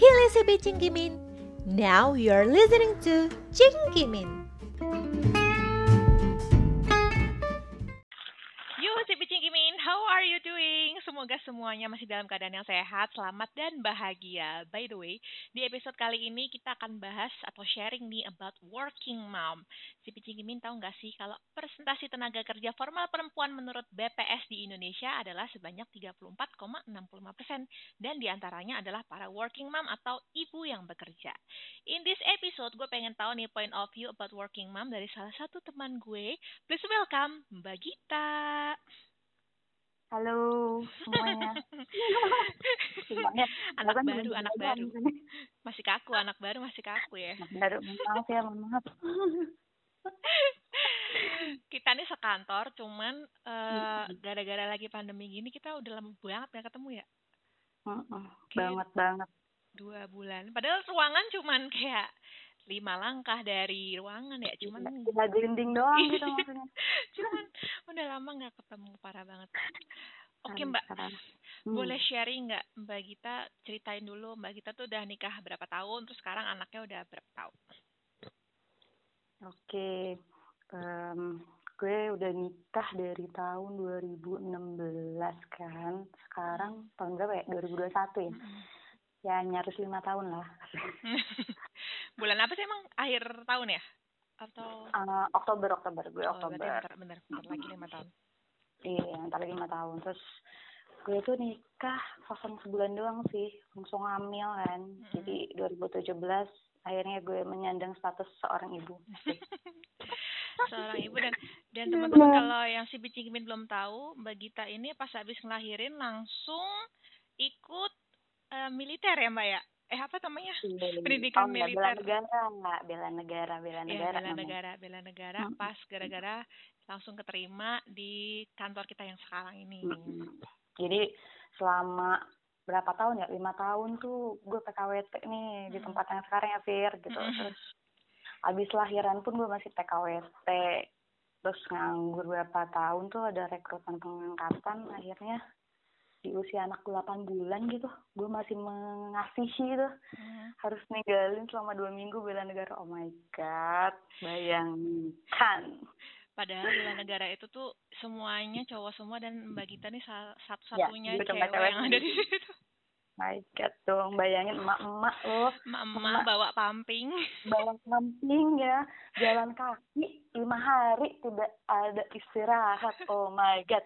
Hilesibi Cingkimin. Now you're listening to Cingkimin. Semoga semuanya masih dalam keadaan yang sehat, selamat, dan bahagia. By the way, di episode kali ini kita akan bahas atau sharing nih about working mom. Sipi Cingkimin tahu nggak sih kalau presentasi tenaga kerja formal perempuan menurut BPS di Indonesia adalah sebanyak 34,65 persen. Dan di antaranya adalah para working mom atau ibu yang bekerja. In this episode, gue pengen tahu nih point of view about working mom dari salah satu teman gue. Please welcome Mbak Gita. Halo semuanya. Anak Bahkan baru, anak baru. Masih kaku, anak baru masih kaku ya. Anak baru, maaf ya, maaf. kita nih sekantor, cuman eh, gara-gara lagi pandemi gini kita udah lama banget gak ketemu ya. Mm-mm, Oke. Banget banget. Dua bulan. Padahal ruangan cuman kayak lima langkah dari ruangan ya. Cuman Tinggal gelinding doang gitu maksudnya. cuman udah lama nggak ketemu parah banget. Oke Mbak. Hmm. boleh sharing nggak Mbak Gita ceritain dulu Mbak Gita tuh udah nikah berapa tahun, terus sekarang anaknya udah berapa tahun? Oke. Em, gue udah nikah dari tahun 2016 kan. Sekarang tahun berapa ya? 2021 ya? Ya nyaris lima tahun lah. Bulan apa sih emang akhir tahun ya? Atau Eh, Oktober, Oktober. Gue oh, Oktober. bentar, bentar, bentar lagi lima tahun. Iya, antara lima tahun. Terus gue tuh nikah kosong sebulan doang sih, langsung hamil kan. Jadi 2017 akhirnya gue menyandang status seorang ibu. Seorang ibu dan dan teman-teman kalau yang si Bicikimin belum tahu, Mbak Gita ini pas habis ngelahirin langsung ikut eh, militer ya Mbak ya? Eh apa namanya? Pendidikan oh, militer. bela negara bela negara, bela Iya, negara. bela namanya. negara, bela negara. Mm. Pas gara-gara langsung keterima di kantor kita yang sekarang ini. Mm. Jadi selama berapa tahun ya? Lima tahun tuh gue PKWT nih di Mm. tempat yang sekarang ya, Fir, gitu. Mm. Terus abis lahiran pun gue masih PKWT. Terus nganggur berapa tahun tuh ada rekrutan pengangkatan akhirnya di usia anak 8 bulan gitu gue masih mengasihi tuh Hmm. harus ninggalin selama dua minggu bela negara oh my god bayangkan Padahal bela negara itu tuh semuanya cowok semua dan Mbak Gita nih satu-satunya gue cuma cewek cewek yang ada di situ. my god dong bayangin emak-emak loh Emak-emak bawa pamping. bawa samping ya jalan kaki lima hari tidak ada istirahat oh my god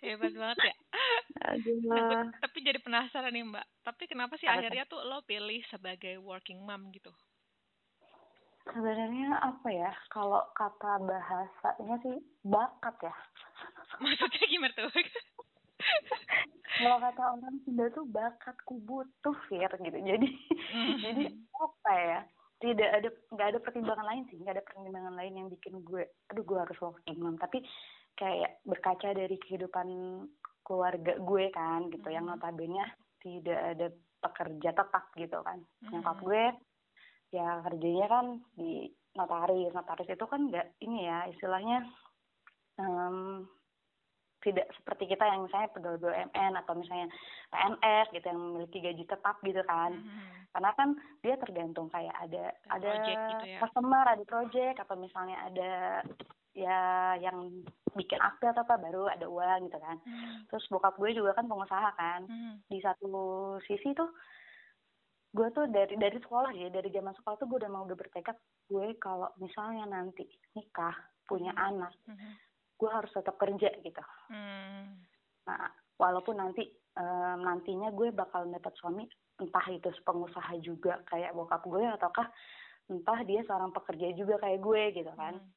Hebat banget ya. Nah, tapi jadi penasaran nih Mbak. Tapi kenapa sih Apa tuh? akhirnya tuh lo pilih sebagai working mom gitu? sebenarnya apa ya kalau kata bahasanya sih bakat ya Maksudnya gimana tuh? kalau kata orang Sunda tuh bakatku butuh Fir gitu jadi Hmm. jadi apa ya tidak ada nggak ada pertimbangan lain sih nggak ada pertimbangan lain yang bikin gue aduh gue harus working mom tapi kayak berkaca dari kehidupan keluarga gue kan gitu yang Mhm. notabene tidak ada pekerja tetap gitu kan nyokap Mhm. gue ya kerjanya kan di notaris notaris itu kan nggak ini ya istilahnya em, tidak seperti kita yang misalnya pegawai BUMN atau misalnya PNS gitu yang memiliki gaji tetap gitu kan Mhm. karena kan dia tergantung kayak ada ada gitu ya. customer ada project atau misalnya ada ya yang bikin akte atau apa baru ada uang gitu kan Hmm. terus bokap gue juga kan pengusaha kan Hmm. di satu sisi tuh gue tuh dari dari sekolah ya dari zaman sekolah tuh gue udah mau udah bertekad gue kalau misalnya nanti nikah punya Hmm. anak Mhm. gue harus tetap kerja gitu Hmm. nah walaupun nanti em, nantinya gue bakal dapat suami entah itu pengusaha juga kayak bokap gue ataukah entah dia seorang pekerja juga kayak gue gitu kan Hmm.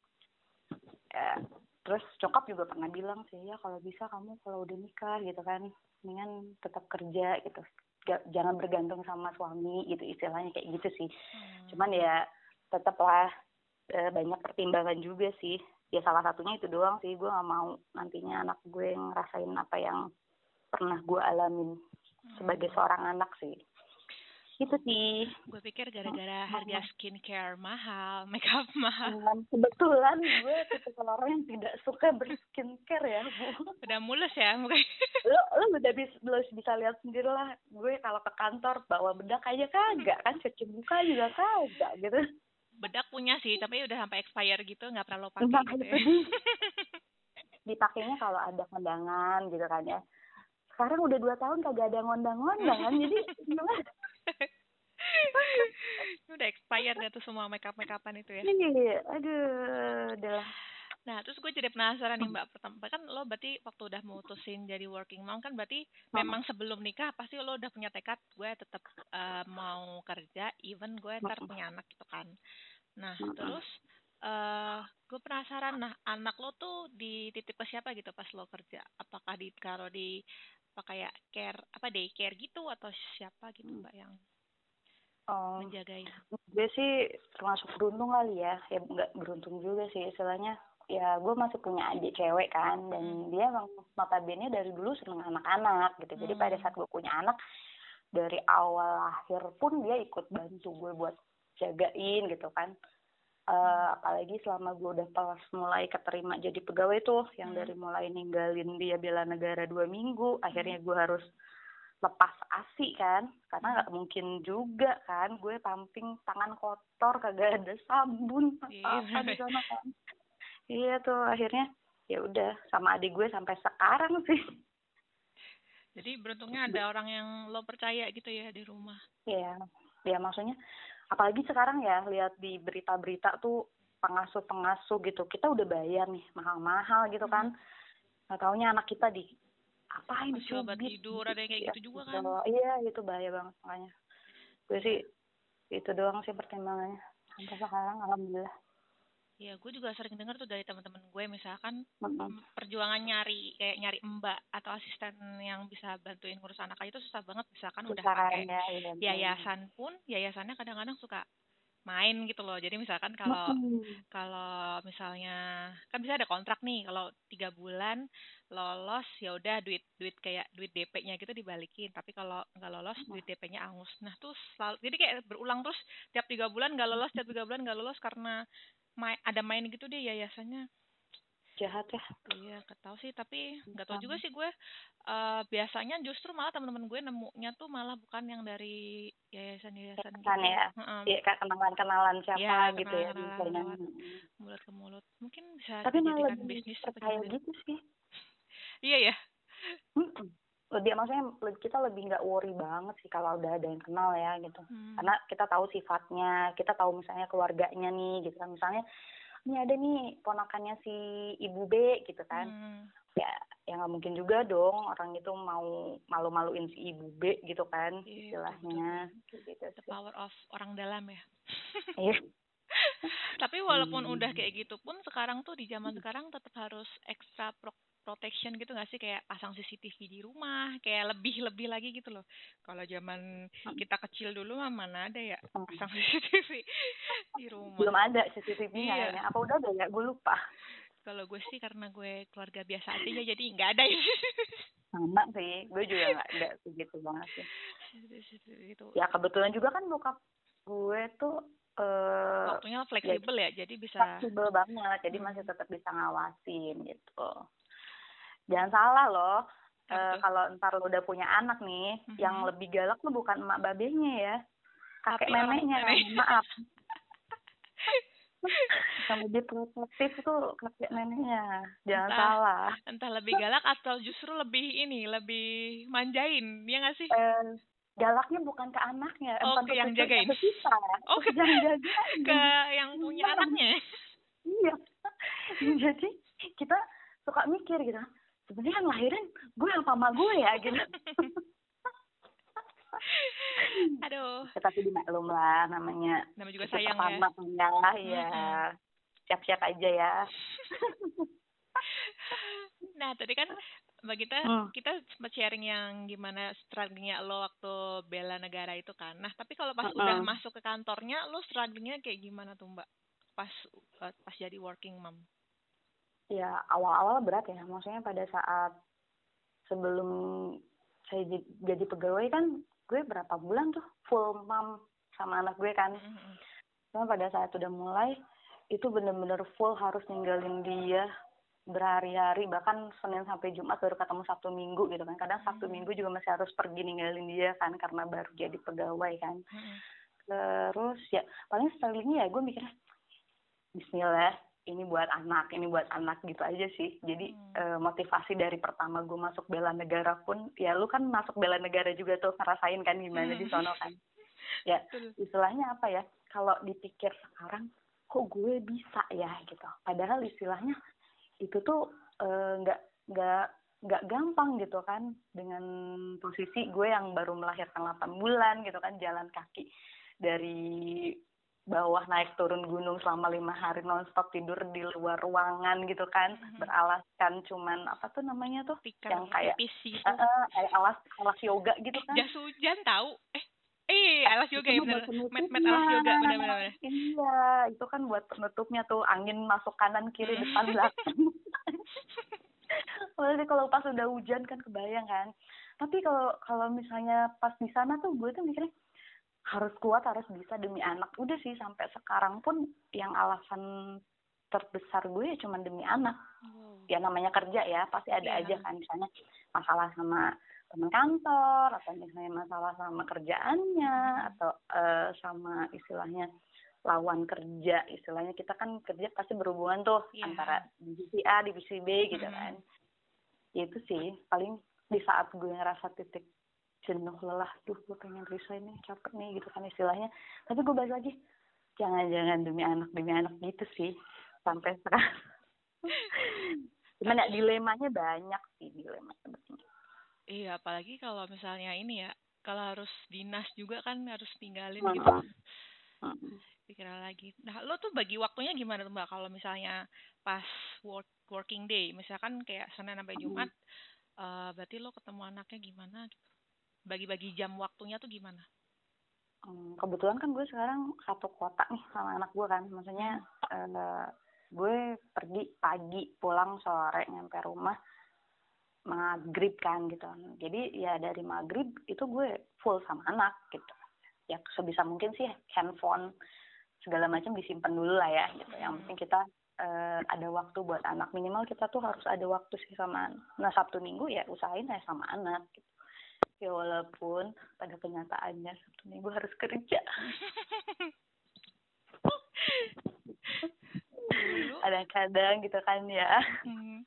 Ya, terus cokap juga pernah bilang sih ya kalau bisa kamu kalau udah nikah gitu kan. Mendingan tetap kerja gitu. Ga- jangan bergantung sama suami gitu istilahnya kayak gitu sih. Hmm. cuman ya tetaplah eh, banyak pertimbangan juga sih. Ya salah satunya itu doang sih gue nggak mau nantinya anak gue ngerasain apa yang pernah gue alamin sebagai seorang anak sih itu sih. Gue pikir gara-gara harga skincare mahal makeup mahal. Dan kebetulan gue tipe orang yang tidak suka berskincare ya. Bu udah mulus ya mukanya. Lo lo udah bisa lo bisa lihat sendiri lah gue kalau ke kantor bawa bedak aja kagak kan cuci muka juga kagak gitu. Bedak punya sih tapi udah sampai expire gitu nggak pernah lo pakai Nah, gitu itu ya. Dipakainya kalau ada kondangan gitu kan ya. Sekarang udah dua tahun kagak ada ngondang-ngondang kan jadi gimana udah expired ya tuh semua makeup makeupan itu ya. Iya, aduh, udah nah terus gue jadi penasaran nih mbak pertama kan lo berarti waktu udah mutusin jadi working mom kan berarti Hmm. memang sebelum nikah pasti lo udah punya tekad gue tetap eh, mau kerja even gue ntar punya anak gitu kan. Nah Hmm. terus eh gue penasaran nah anak lo tuh dititip ke siapa gitu pas lo kerja? Apakah di kalau di apa kayak care apa daycare gitu atau siapa gitu Hmm. mbak yang Oh, menjagain gue sih termasuk beruntung kali ya. Ya nggak beruntung juga sih istilahnya. Ya gue masih punya adik cewek kan dan dia emang notabene dari dulu seneng anak-anak gitu. Jadi Hmm. pada saat gue punya anak dari awal lahir pun dia ikut bantu gue buat jagain gitu kan. Eh, apalagi selama gue udah pas mulai keterima jadi pegawai tuh yang Hmm. dari mulai ninggalin dia bela negara dua minggu akhirnya gue harus lepas asi kan karena nggak mungkin juga kan gue pumping tangan kotor kagak ada sabun Iya. apa di sana kan iya tuh akhirnya ya udah sama adik gue sampai sekarang sih Jadi beruntungnya ada orang yang lo percaya gitu ya di rumah. ya ya maksudnya apalagi sekarang ya lihat di berita-berita tuh pengasuh-pengasuh gitu kita udah bayar nih mahal-mahal gitu kan. Nggak taunya anak kita di apain Masih obat tidur, ada yang kayak ya, gitu juga kan. gitu. iya itu bahaya banget makanya. Gue sih itu doang sih pertimbangannya. Sampai sekarang alhamdulillah Iya, gue juga sering dengar tuh dari teman-teman gue misalkan mm, perjuangan nyari kayak nyari mbak atau asisten yang bisa bantuin ngurus anak aja itu susah banget misalkan udah Susah kan pakai ya, betul. yayasan pun yayasannya kadang-kadang suka main gitu loh. Jadi misalkan kalau Mm-mm. kalau misalnya kan bisa ada kontrak nih kalau tiga bulan lolos ya udah duit duit kayak duit DP-nya gitu dibalikin tapi kalau nggak lolos duit DP-nya angus nah terus selalu jadi kayak berulang terus tiap tiga bulan nggak lolos tiap tiga bulan nggak lolos karena main, ada main gitu deh yayasannya. Jahat ya iya tahu sih tapi nggak tahu juga sih gue. Eh biasanya justru malah teman-teman gue nemunya tuh malah bukan yang dari yayasan-yayasan gitu. ya? Iya kayak kenalan-kenalan siapa Iya, gitu ya kenalan-kenalan misalnya. lewat. mulut ke mulut mungkin bisa tapi malah bisnis percaya gimana? gitu sih. Iya ya. Lebih maksudnya kita lebih nggak worry banget sih kalau udah ada yang kenal ya gitu Hmm. karena kita tahu sifatnya kita tahu misalnya keluarganya nih gitu kan misalnya ini ada nih ponakannya si ibu B gitu kan Hmm. ya ya nggak mungkin juga dong orang itu mau malu-maluin si ibu B gitu kan Iya, istilahnya gitu the sih. power of orang dalam ya Iya. tapi walaupun Hmm. udah kayak gitu pun sekarang tuh di zaman sekarang tetap harus extra pro- protection gitu nggak sih? Kayak pasang CCTV di rumah kayak lebih lebih lagi gitu loh. Kalau zaman kita kecil dulu mah mana ada ya Hmm. pasang CCTV di rumah. Belum ada CCTV-nya Iya. kayaknya. Apa udah ada ya? Gue lupa. Kalau gue sih karena gue keluarga biasa aja ya jadi nggak ada ya. Sama sih. Gue juga nggak nggak segitu banget sih. Gitu ya kebetulan juga kan bokap gue tuh eh waktunya fleksibel ya jadi bisa fleksibel banget jadi Hmm. masih tetap bisa ngawasin gitu jangan salah loh tuh? kalau ntar lo udah punya anak nih Mhm. yang lebih galak tuh bukan emak babenya ya kakek Tapi neneknya nenek. maaf yang lebih protektif tuh kakek neneknya jangan Entah. salah entah lebih galak atau justru lebih ini lebih manjain ya nggak sih eh, galaknya bukan ke anaknya Oh, bukan ke yang jagain. ke kita. Oh, ke yang jagain. ke yang punya Iya. anaknya. Iya. Jadi kita suka mikir gitu. Sebenarnya yang lahirin gue apa mama gue ya gitu. Aduh. Ya, tapi dimaklum lah namanya nama juga kita sayang ya. pertama ya ya Mm-mm. siap-siap aja ya. Nah tadi kan mbak kita Hmm. kita sempat sharing yang gimana strugglingnya lo waktu bela negara itu kan nah tapi kalau pas Mm-mm. udah masuk ke kantornya lo strugglingnya kayak gimana tuh mbak pas eh, pas jadi working mom ya awal-awal berat ya maksudnya pada saat sebelum saya jadi, pegawai kan gue berapa bulan tuh full mom sama anak gue kan Mm-mm. cuma pada saat udah mulai itu bener-bener full harus ninggalin dia berhari-hari bahkan Senin sampai Jumat baru ketemu Sabtu Minggu gitu kan kadang Sabtu Hmm. Minggu juga masih harus pergi ninggalin dia kan karena baru jadi pegawai kan Mm-mm. terus ya paling setelahnya ya gue mikirnya Bismillah ini buat anak ini buat anak gitu aja sih jadi Hmm. eh, motivasi dari pertama gue masuk bela negara pun ya lu kan masuk bela negara juga tuh ngerasain kan gimana Hmm. di sono kan ya Betul. istilahnya apa ya kalau dipikir sekarang kok gue bisa ya gitu padahal istilahnya itu tuh eh, nggak nggak nggak gampang gitu kan dengan posisi gue yang baru melahirkan 8 bulan gitu kan jalan kaki dari bawah naik turun gunung selama lima hari nonstop tidur di luar ruangan gitu kan Mhm. beralaskan cuman apa tuh namanya tuh Tikar yang kayak eh, eh, kayak alas alas yoga gitu kan. Jas hujan tahu. Eh eh alas yoga ya benar met penutupnya. alas yoga benar benar. Iya, itu kan buat penutupnya tuh angin masuk kanan kiri depan belakang. Maksudnya kalau pas udah hujan kan kebayang kan. Tapi kalau kalau misalnya pas di sana tuh gue tuh mikirnya harus kuat, harus bisa demi anak. Udah sih sampai sekarang pun yang alasan terbesar gue ya cuma demi anak. Wow. Ya namanya kerja ya, pasti ada Iya. aja kan misalnya masalah sama teman kantor atau misalnya masalah sama kerjaannya atau eh, sama istilahnya lawan kerja. Istilahnya kita kan kerja pasti berhubungan tuh Iya. antara divisi A divisi B gitu kan. Ya itu sih paling di saat gue ngerasa titik jenuh lelah duh gue pengen resign nih capek nih gitu kan istilahnya. Tapi gue balik lagi jangan-jangan demi anak demi anak gitu sih sampai sekarang. Cuman ya dilemanya banyak sih dilemanya banyak Iya, apalagi kalau misalnya ini ya, kalau harus dinas juga kan harus tinggalin gitu. Mhm. Pikiran lagi. Nah, lo tuh bagi waktunya gimana tuh Mbak kalau misalnya pas work working day, misalkan kayak Senin sampai Jumat, eh, berarti lo ketemu anaknya gimana gitu? Bagi-bagi jam waktunya tuh gimana? Hmm, kebetulan kan gue sekarang satu kota nih sama anak gue kan maksudnya eh, gue pergi pagi pulang sore nyampe rumah maghrib kan gitu. Jadi ya dari maghrib itu gue full sama anak gitu. Ya sebisa mungkin sih handphone segala macam disimpan dulu lah ya gitu. Yang penting kita eh, ada waktu buat anak. Minimal kita tuh harus ada waktu sih sama anak. nah sabtu minggu ya usahain ya sama anak gitu. Ya walaupun pada kenyataannya sabtu minggu harus kerja. Kadang-kadang gitu kan ya. Hmm,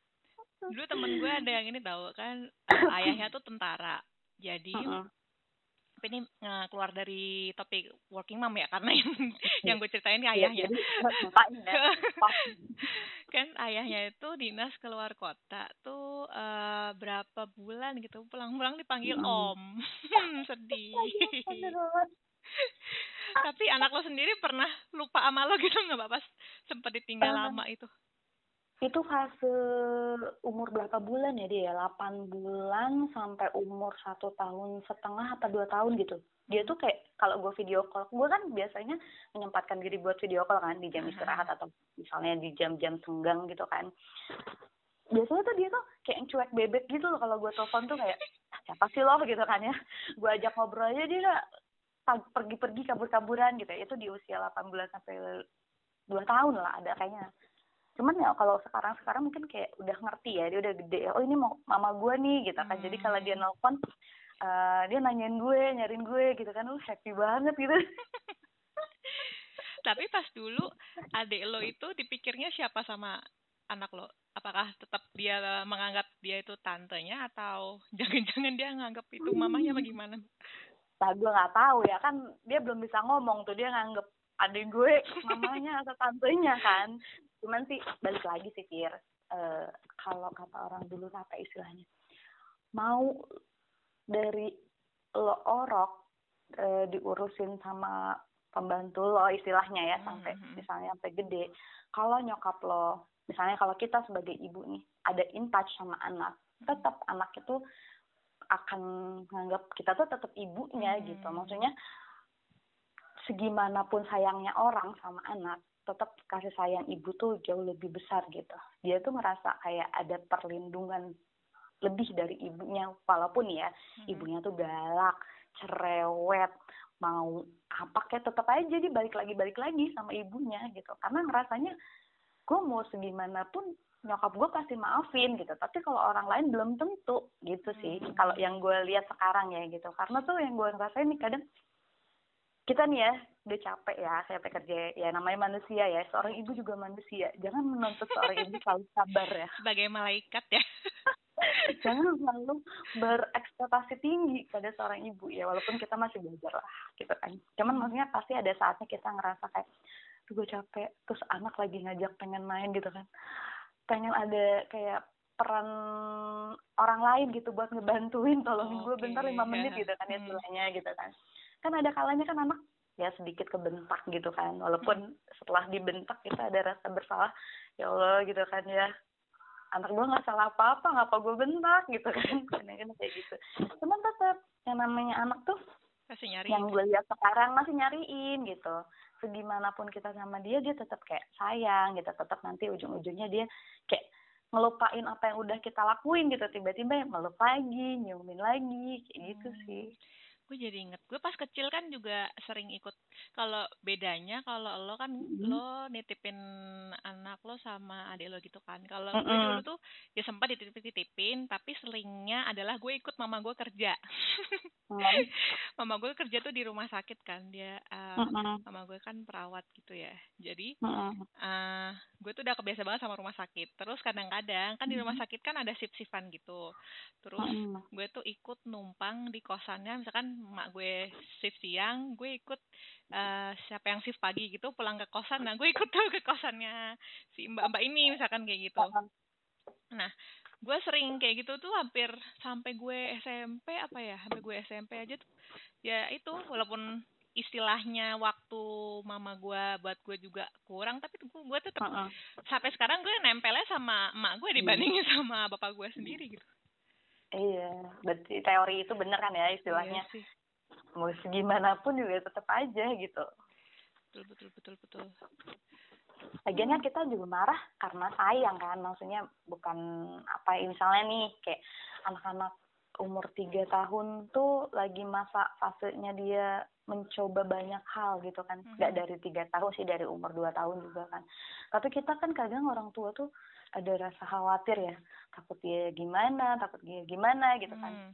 dulu temen gue ada yang ini tahu kan ayahnya tuh tentara. Jadi Mm-mm. tapi ini eh, keluar dari topik working mom ya karena yang, yang gue ceritain ini Ya, ayahnya. pas kan ayahnya itu dinas keluar kota tuh eh, berapa bulan gitu pulang-pulang dipanggil om. Sedih. Tapi anak lo sendiri pernah lupa sama lo gitu? Nggak Pak, pas sempet ditinggal lama itu itu fase umur berapa bulan ya dia? 8 bulan sampai umur satu tahun setengah atau dua tahun gitu. Dia tuh kayak kalau gue video call, gue kan biasanya menyempatkan diri buat video call kan di jam Aha. istirahat atau misalnya di jam-jam senggang gitu kan. Biasanya tuh dia tuh kayak yang cuek bebek gitu loh kalau gue telepon tuh kayak "Ah, siapa sih lo gitu kan ya. Gue ajak ngobrol aja dia pergi-pergi kabur-kaburan gitu. Itu di usia 8 bulan sampai dua tahun lah ada kayaknya cuman ya kalau sekarang sekarang mungkin kayak udah ngerti ya dia udah gede. Oh ini mau mama gue nih gitu kan. Jadi kalau dia Hmm. nelpon eh, dia nanyain gue nyariin gue gitu kan. Lu happy banget gitu. Tapi pas dulu adik lo itu dipikirnya siapa sama anak lo? Apakah tetap dia menganggap dia itu tantenya atau jangan-jangan dia nganggap itu mamanya apa gimana? Nah gue nggak tahu ya. Kan dia belum bisa ngomong tuh dia nganggep adik gue mamanya atau tantenya kan cuman sih balik lagi sih Fir. Eh, kalau kata orang dulu apa istilahnya? Mau dari lo orok eh, diurusin sama pembantu lo istilahnya ya sampai Mhm. misalnya sampai gede. Kalau nyokap lo misalnya kalau kita sebagai ibu nih ada in touch sama anak tetap anak itu akan menganggap kita tuh tetap ibunya Hmm. gitu. Maksudnya segimanapun sayangnya orang sama anak tetap kasih sayang ibu tuh jauh lebih besar gitu dia tuh merasa kayak ada perlindungan lebih dari ibunya walaupun ya Mhm. ibunya tuh galak cerewet mau apa kayak tetap aja jadi balik lagi balik lagi sama ibunya gitu karena ngerasanya gue mau segimanapun nyokap gue pasti maafin gitu tapi kalau orang lain belum tentu gitu sih Hmm. kalau yang gue lihat sekarang ya gitu karena tuh yang gue ngerasain nih kadang kita nih ya udah capek ya capek kerja ya namanya manusia ya seorang ibu juga manusia jangan menuntut seorang ibu selalu sabar ya Sebagai malaikat ya. jangan selalu berekspektasi tinggi pada seorang ibu ya walaupun kita masih belajar lah gitu kan cuman maksudnya pasti ada saatnya kita ngerasa kayak "Duh, gue capek terus anak lagi ngajak pengen main gitu kan pengen ada kayak peran orang lain gitu buat ngebantuin tolongin gue Oke, bentar lima ya. menit gitu kan ya Hmm. istilahnya gitu kan kan ada kalanya kan anak ya sedikit kebentak gitu kan. Walaupun setelah dibentak kita ada rasa bersalah ya Allah gitu kan ya. Anak gue nggak salah apa apa ngapa gue bentak gitu kan. Kadang-kadang kayak gitu. Cuman tetap yang namanya anak tuh Pasti nyari. yang gue lihat sekarang masih nyariin gitu. Segimanapun kita sama dia dia tetap kayak sayang gitu. Tetap nanti ujung-ujungnya dia kayak ngelupain apa yang udah kita lakuin gitu. Tiba-tiba yang meluk lagi nyiumin lagi kayak gitu Hmm. sih gue jadi inget gue pas kecil kan juga sering ikut kalau bedanya kalau lo kan Mhm. lo nitipin anak lo sama adik lo gitu kan kalau gue Mm-mm. dulu tuh ya sempat dititip tapi seringnya adalah gue ikut mama gue kerja Hmm. mama gue kerja tuh di rumah sakit kan dia eh, Mm-mm. mama gue kan perawat gitu ya jadi Mm-mm. eh gue tuh udah kebiasa banget sama rumah sakit terus kadang-kadang kan di rumah sakit kan ada shift-shiftan gitu terus Mm-mm. gue tuh ikut numpang di kosannya misalkan mak gue shift siang gue ikut eh siapa yang shift pagi gitu pulang ke kosan. Nah gue ikut tuh ke kosannya si mbak mbak ini misalkan kayak gitu. Nah gue sering kayak gitu tuh hampir sampai gue SMP apa ya sampai gue SMP aja tuh ya itu walaupun istilahnya waktu mama gue buat gue juga kurang tapi gue, gue tetap Mm-mm. sampai sekarang gue nempelnya sama emak gue dibandingin sama bapak gue sendiri gitu iya berarti teori itu bener kan ya istilahnya? Iya sih. mau segimanapun juga tetap aja gitu. Betul betul betul betul. Lagian kan kita juga marah karena sayang kan, maksudnya bukan apa misalnya nih kayak anak-anak umur tiga tahun tuh lagi masa fasenya dia mencoba banyak hal gitu kan, nggak Mhm. dari tiga tahun sih dari umur dua tahun juga kan. Tapi kita kan kadang orang tua tuh ada rasa khawatir ya, takut dia gimana, takut dia gimana gitu kan. Hmm.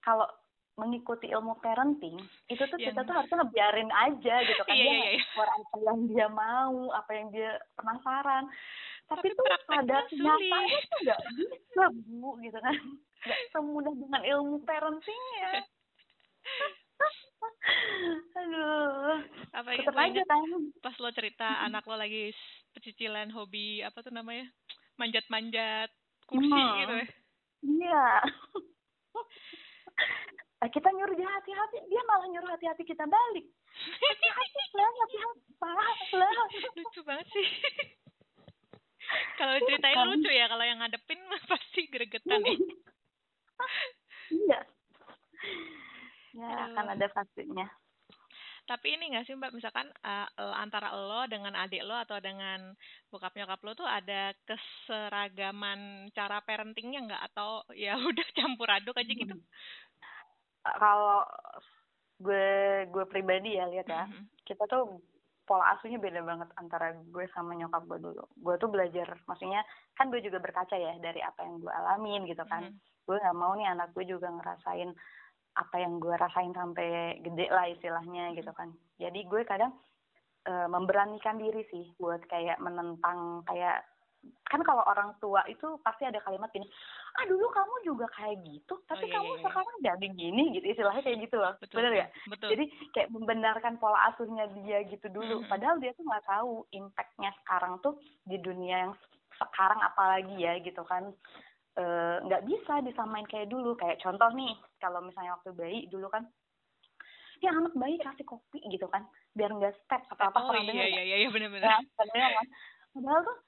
Kalau mengikuti ilmu parenting itu tuh kita Yang- tuh harusnya ngebiarin aja gitu kan Iya, dia iya. ngeksplor apa yang dia mau apa yang dia penasaran tapi, Tapi tuh pada kenyataannya tuh nggak bisa bu gitu kan nggak semudah dengan ilmu parentingnya. Aduh. Apa yang tetap aja kan? Pas lo cerita anak lo lagi pecicilan hobi apa tuh namanya manjat-manjat kursi Hmm. gitu ya. Iya. Nah, kita nyuruh dia hati-hati dia malah nyuruh hati-hati kita balik. Hati-hati lah hati-hati lah. Lucu banget sih. Kalau ceritain Kan. lucu ya kalau yang ngadepin pasti gregetan ya iya. Ya Aduh. akan ada fasenya. Tapi ini nggak sih mbak? Misalkan eh, eh, antara lo dengan adik lo atau dengan bokap nyokap lo tuh ada keseragaman cara parentingnya nggak? Atau ya udah campur aduk aja gitu? Kalau gue gue pribadi ya lihat ya Mhm. kita tuh pola asuhnya beda banget antara gue sama nyokap gue dulu. Gue tuh belajar maksudnya kan gue juga berkaca ya dari apa yang gue alamin gitu kan. Mhm. Gue nggak mau nih anak gue juga ngerasain apa yang gue rasain sampai gede lah istilahnya gitu kan. Jadi gue kadang eh, memberanikan diri sih buat kayak menentang kayak kan kalau orang tua itu pasti ada kalimat gini ah dulu kamu juga kayak gitu tapi iya, kamu iya, iya. sekarang jadi gini gitu istilahnya kayak gitu loh. Betul bener ya betul jadi kayak membenarkan pola asuhnya dia gitu dulu. Padahal dia tuh nggak tahu impactnya sekarang tuh di dunia yang sekarang apalagi ya gitu kan Eh, nggak bisa disamain kayak dulu. Kayak contoh nih kalau misalnya waktu bayi dulu kan ya anak bayi kasih kopi gitu kan. Biar nggak step atau apa oh iya dengar iya nggak? iya iya benar-benar Ya, padahal kan padahal tuh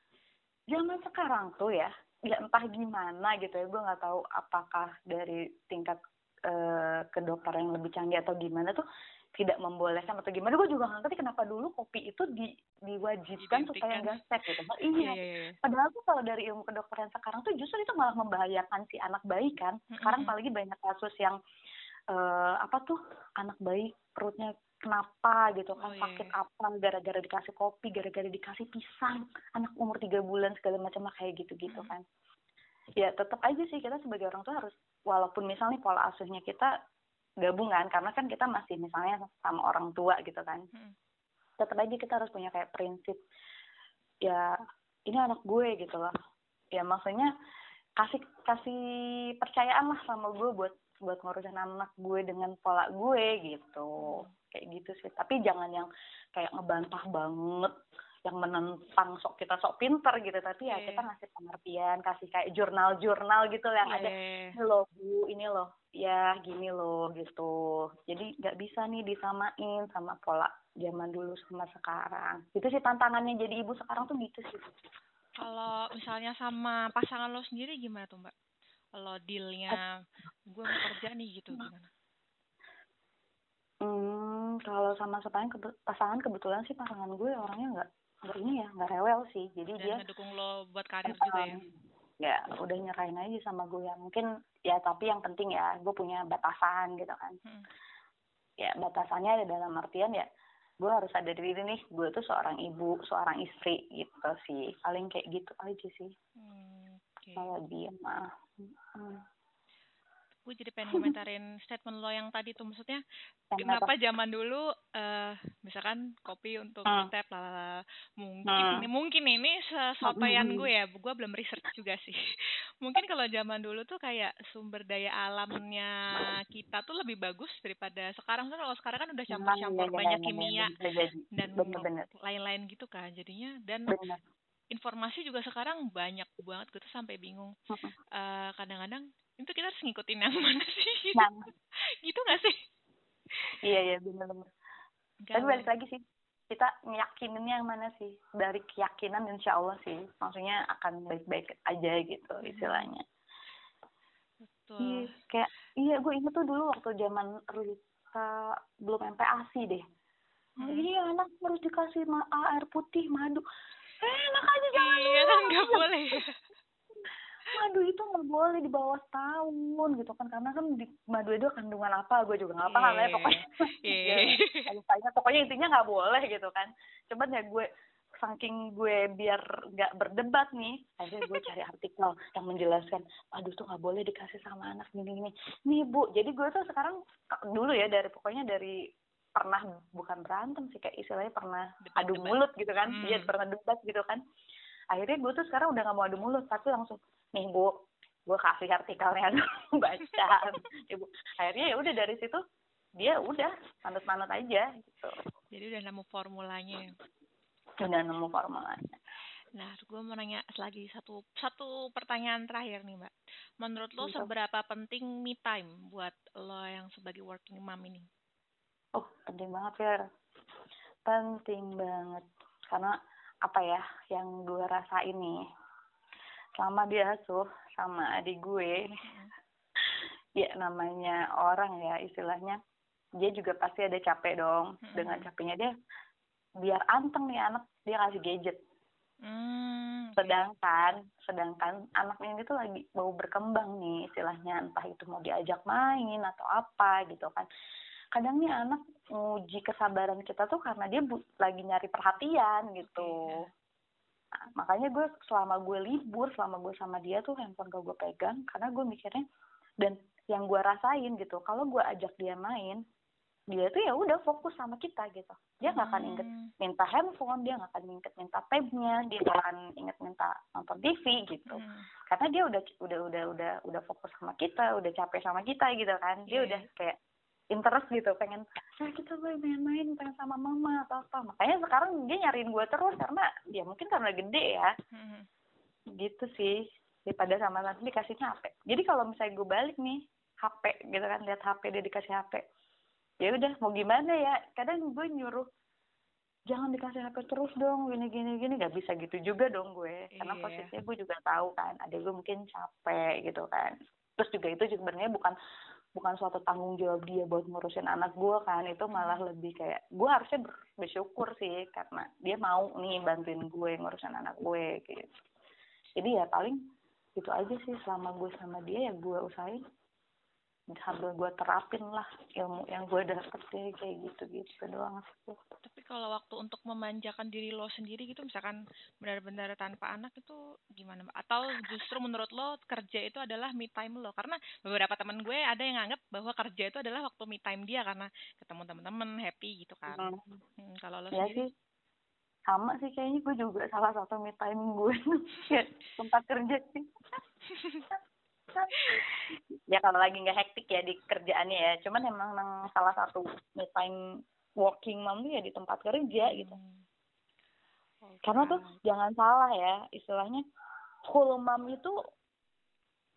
zaman sekarang tuh ya ya entah gimana gitu ya gue nggak tahu apakah dari tingkat eh, kedokteran yang lebih canggih atau gimana tuh tidak membolehkan atau gimana. Gue juga nggak ngerti kenapa dulu kopi itu di diwajibkan supaya nggak step gitu. Nah, iya padahal tuh kalau dari ilmu kedokteran sekarang tuh justru itu malah membahayakan si anak bayi kan. Sekarang apalagi banyak kasus yang eh apa tuh anak bayi perutnya kenapa gitu kan Oh, sakit apa gara-gara dikasih kopi gara-gara dikasih pisang anak umur tiga bulan segala macam lah kayak gitu-gitu Hmm. kan. Ya tetap aja sih kita sebagai orang tua harus walaupun misalnya pola asuhnya kita gabungan karena kan kita masih misalnya sama orang tua gitu kan. Hmm. tetap aja kita harus punya kayak prinsip ya ini anak gue gitu loh. Ya maksudnya kasih kasih percayaan lah sama gue buat buat ngurusin anak gue dengan pola gue gitu. Kayak gitu sih. Tapi jangan yang kayak ngebantah banget yang menentang sok kita sok pinter gitu tapi ya Iya. kita ngasih pengertian kasih kayak jurnal-jurnal gitu yang Iya, ada iya, iya. ini loh bu ini loh ya gini loh gitu jadi nggak bisa nih disamain sama pola zaman dulu sama sekarang itu sih tantangannya jadi ibu sekarang tuh gitu sih Kalau misalnya sama pasangan lo sendiri gimana tuh mbak? Kalau dealnya gue mau kerja nih gitu gimana? hmm kalau sama pasangan kebe- pasangan kebetulan sih pasangan gue orangnya nggak nggak ini ya nggak rewel sih jadi dia Dan ngedukung lo buat karir juga ya? um, ya udah nyerahin aja sama gue ya mungkin ya tapi yang penting ya gue punya batasan gitu kan Hmm. ya batasannya ada dalam artian ya gue harus sadar diri nih gue tuh seorang ibu seorang istri gitu sih paling kayak gitu aja sih Hmm, Oke. kalau dia mah Hmm. Gue jadi pengen komentarin statement lo yang tadi tuh. Maksudnya kenapa apa? zaman dulu eh misalkan kopi untuk Hmm. step lalala mungkin Hmm. ini mungkin ini Hmm. gue ya. Gue belum research juga sih. Mungkin kalau zaman dulu tuh kayak sumber daya alamnya kita tuh lebih bagus daripada sekarang. Kan kalau sekarang kan udah campur-campur Iya, banyak iya, iya, kimia dan lain-lain gitu kan jadinya. Dan bener informasi juga sekarang banyak banget gue tuh sampai bingung. Eh, kadang-kadang itu kita harus ngikutin yang mana sih? Nah. Gitu gak sih? Iya iya bener-bener tapi balik lagi sih kita nyakininnya yang mana sih? Dari keyakinan insya Allah sih. Maksudnya akan baik-baik aja gitu istilahnya. Betul. Iya, kayak iya gue inget tuh dulu waktu zaman Rita belum MPASI deh. Hmm. Iya anak harus dikasih ma air putih madu. Eh, aja jangan iya kan nggak boleh ya Madu itu nggak boleh di bawah setahun gitu kan karena kan di madu itu kandungan apa gue juga nggak paham ya Iya. pokoknya. Iya. Ya, pokoknya intinya nggak boleh gitu kan. Cuman ya gue saking gue biar nggak berdebat nih, akhirnya gue cari artikel yang menjelaskan, aduh tuh nggak boleh dikasih sama anak gini gini. Nih bu, jadi gue tuh sekarang dulu ya dari pokoknya dari pernah bukan berantem sih kayak istilahnya pernah Debat-debat. adu mulut gitu kan, Hmm. iya pernah debat gitu kan. Akhirnya gue tuh sekarang udah nggak mau adu mulut, tapi langsung nih bu, gue kasih artikelnya dulu baca. Ibu, akhirnya ya udah dari situ dia udah manut-manut aja gitu. jadi udah nemu formulanya ya. Udah nemu formulanya. nah gue mau nanya lagi satu satu pertanyaan terakhir nih mbak menurut lo Apa? seberapa penting me time buat lo yang sebagai working mom ini Oh, penting banget, Fer. Penting banget. Karena apa ya, yang gue rasain nih, selama dia asuh sama adik gue, ya namanya orang ya istilahnya, dia juga pasti ada capek dong. Mm-mm. Dengan capeknya dia, biar anteng nih anak, dia kasih gadget. hmm oke. Sedangkan, sedangkan anaknya ini tuh lagi mau berkembang nih istilahnya, entah itu mau diajak main atau apa gitu kan. Kadang nih anak nguji kesabaran kita tuh karena dia bu- lagi nyari perhatian gitu. Nah, makanya gue selama gue libur, selama gue sama dia tuh handphone gak gue pegang karena gue mikirnya dan yang gue rasain gitu, kalau gue ajak dia main, dia tuh ya udah fokus sama kita gitu. Dia nggak akan inget Hmm, minta handphone, dia nggak akan inget minta tabnya, dia nggak akan inget minta nonton TV gitu. hmm. Karena dia udah udah udah udah udah fokus sama kita, udah capek sama kita gitu kan. Dia Iya. udah kayak interest gitu, pengen ah kita boleh main-main, pengen sama mama atau apa. Makanya sekarang dia nyariin gue terus karena ya mungkin karena gede ya, Hmm. gitu sih. Daripada sama nanti dikasihnya HP. Jadi kalau misalnya gue balik nih, HP gitu kan, lihat HP dia dikasih HP. Ya udah, mau gimana ya? Kadang gue nyuruh jangan dikasih HP terus dong, gini gini gini gak bisa gitu juga dong gue. Karena Iya. posisinya gue juga tahu kan, ada gue mungkin capek gitu kan. Terus juga itu juga sebenarnya bukan bukan suatu tanggung jawab dia buat ngurusin anak gue kan itu malah lebih kayak gue harusnya ber- bersyukur sih karena dia mau nih bantuin gue ngurusin anak gue gitu. Jadi ya paling itu aja sih selama gue sama dia ya gue usahain sambil gue terapin lah ilmu yang gue dapet deh kayak gitu gitu doang sih Tapi kalau waktu untuk memanjakan diri lo sendiri gitu, misalkan benar-benar tanpa anak itu gimana? Mbak? Atau justru menurut lo kerja itu adalah me time lo? Karena beberapa teman gue ada yang nganggap bahwa kerja itu adalah waktu me time dia karena ketemu teman-teman happy gitu kan. Hmm. Hmm, kalau lo ya sendiri? sih sama sih kayaknya gue juga salah satu me time gue ya tempat kerja sih ya kalau lagi nggak hektik ya di kerjaannya ya cuman emang, emang salah satu me time working mom ya di tempat kerja gitu Hmm. karena tuh jangan salah ya istilahnya full mom itu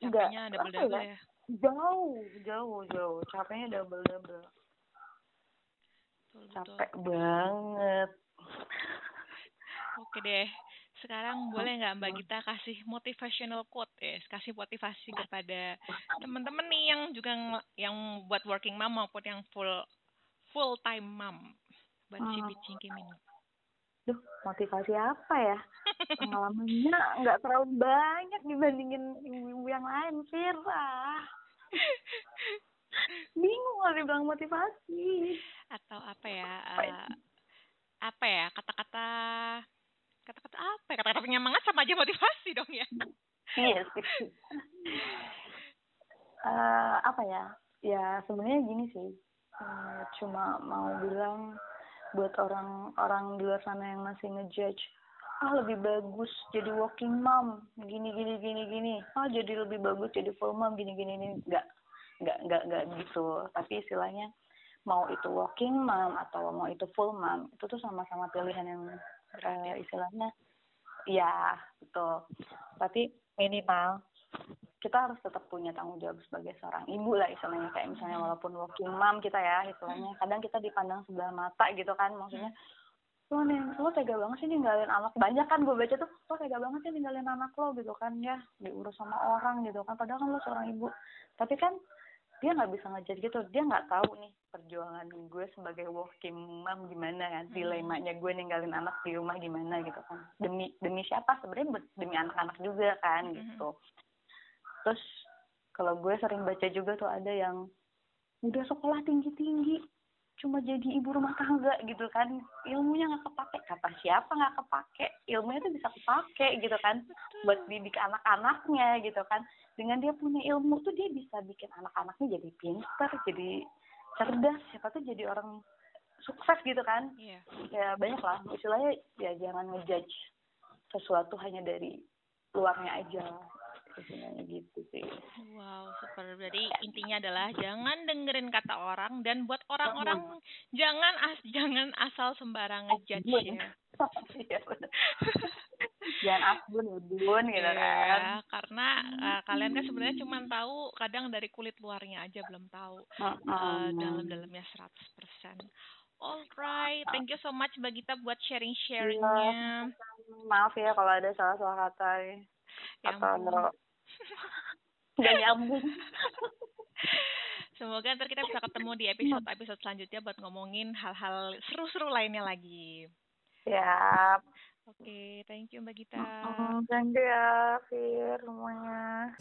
nggak capeknya apa double-double ya, ya. jauh jauh jauh capeknya double double Betul, betul. capek banget Oke deh. Sekarang boleh nggak Mbak Gita kasih motivational quote ya, kasih motivasi kepada teman-teman nih yang juga ng- yang buat working mom maupun yang full full time mom buat si Hmm. Bicingkim ini. Duh, motivasi apa ya? Pengalamannya nggak terlalu banyak dibandingin ibu-ibu yang lain, Fir. Ah. Bingung kalau dibilang motivasi. Atau apa ya? Apa eh, apa ya? Kata-kata kata-kata apa? ya? Kata-kata penyemangat sama aja motivasi dong ya. Iya sih. Eh, apa ya? Ya sebenarnya gini sih. Eh, cuma mau bilang buat orang-orang di luar sana yang masih ngejudge ah lebih bagus jadi working mom gini gini gini gini ah jadi lebih bagus jadi full mom gini gini ini nggak nggak nggak nggak gitu tapi istilahnya mau itu working mom atau mau itu full mom itu tuh sama-sama pilihan yang eh, istilahnya ya betul. Tapi minimal kita harus tetap punya tanggung jawab sebagai seorang ibu lah istilahnya. Kayak misalnya walaupun working mom kita ya istilahnya. Kadang kita dipandang sebelah mata gitu kan maksudnya lo nih lo tega banget sih ninggalin anak. Banyak kan gue baca tuh lo tega banget sih ninggalin anak lo gitu kan ya diurus sama orang gitu kan. Padahal kan lo seorang ibu. Tapi kan dia nggak bisa ngejat gitu. Dia nggak tahu nih perjuangan gue sebagai working mom gimana kan dilemanya gue ninggalin anak di rumah gimana gitu kan. Demi demi siapa? Sebenarnya demi anak-anak juga kan gitu. Terus kalau gue sering baca juga tuh ada yang udah sekolah tinggi tinggi cuma jadi ibu rumah tangga gitu kan. Ilmunya nggak kepake. Kata siapa nggak kepake? Ilmunya tuh bisa kepake gitu kan. Buat didik anak-anaknya gitu kan. Dengan dia punya ilmu tuh dia bisa bikin anak-anaknya jadi pintar jadi cerdas. Siapa tuh jadi orang sukses gitu kan. Iya. ya banyak lah. Istilahnya ya jangan ngejudge sesuatu hanya dari luarnya aja istilahnya gitu sih Wow, super. Jadi intinya adalah jangan dengerin kata orang dan buat orang-orang jangan as jangan asal sembarang ngejudge Asbun. ya. Iya, jangan asbun bun gitu kan Iya, karena eh, kalian kan sebenarnya cuma tahu kadang dari kulit luarnya aja belum tahu eh, dalam-dalamnya 100%. Alright, thank you so much Mbak Gita buat sharing-sharingnya. maaf ya kalau ada salah-salah kata Ya atau nggak nyambung Semoga ntar kita bisa ketemu di episode-episode selanjutnya buat ngomongin hal-hal seru-seru lainnya lagi. siap Oke, thank you Mbak Gita. Thank you ya Fir semuanya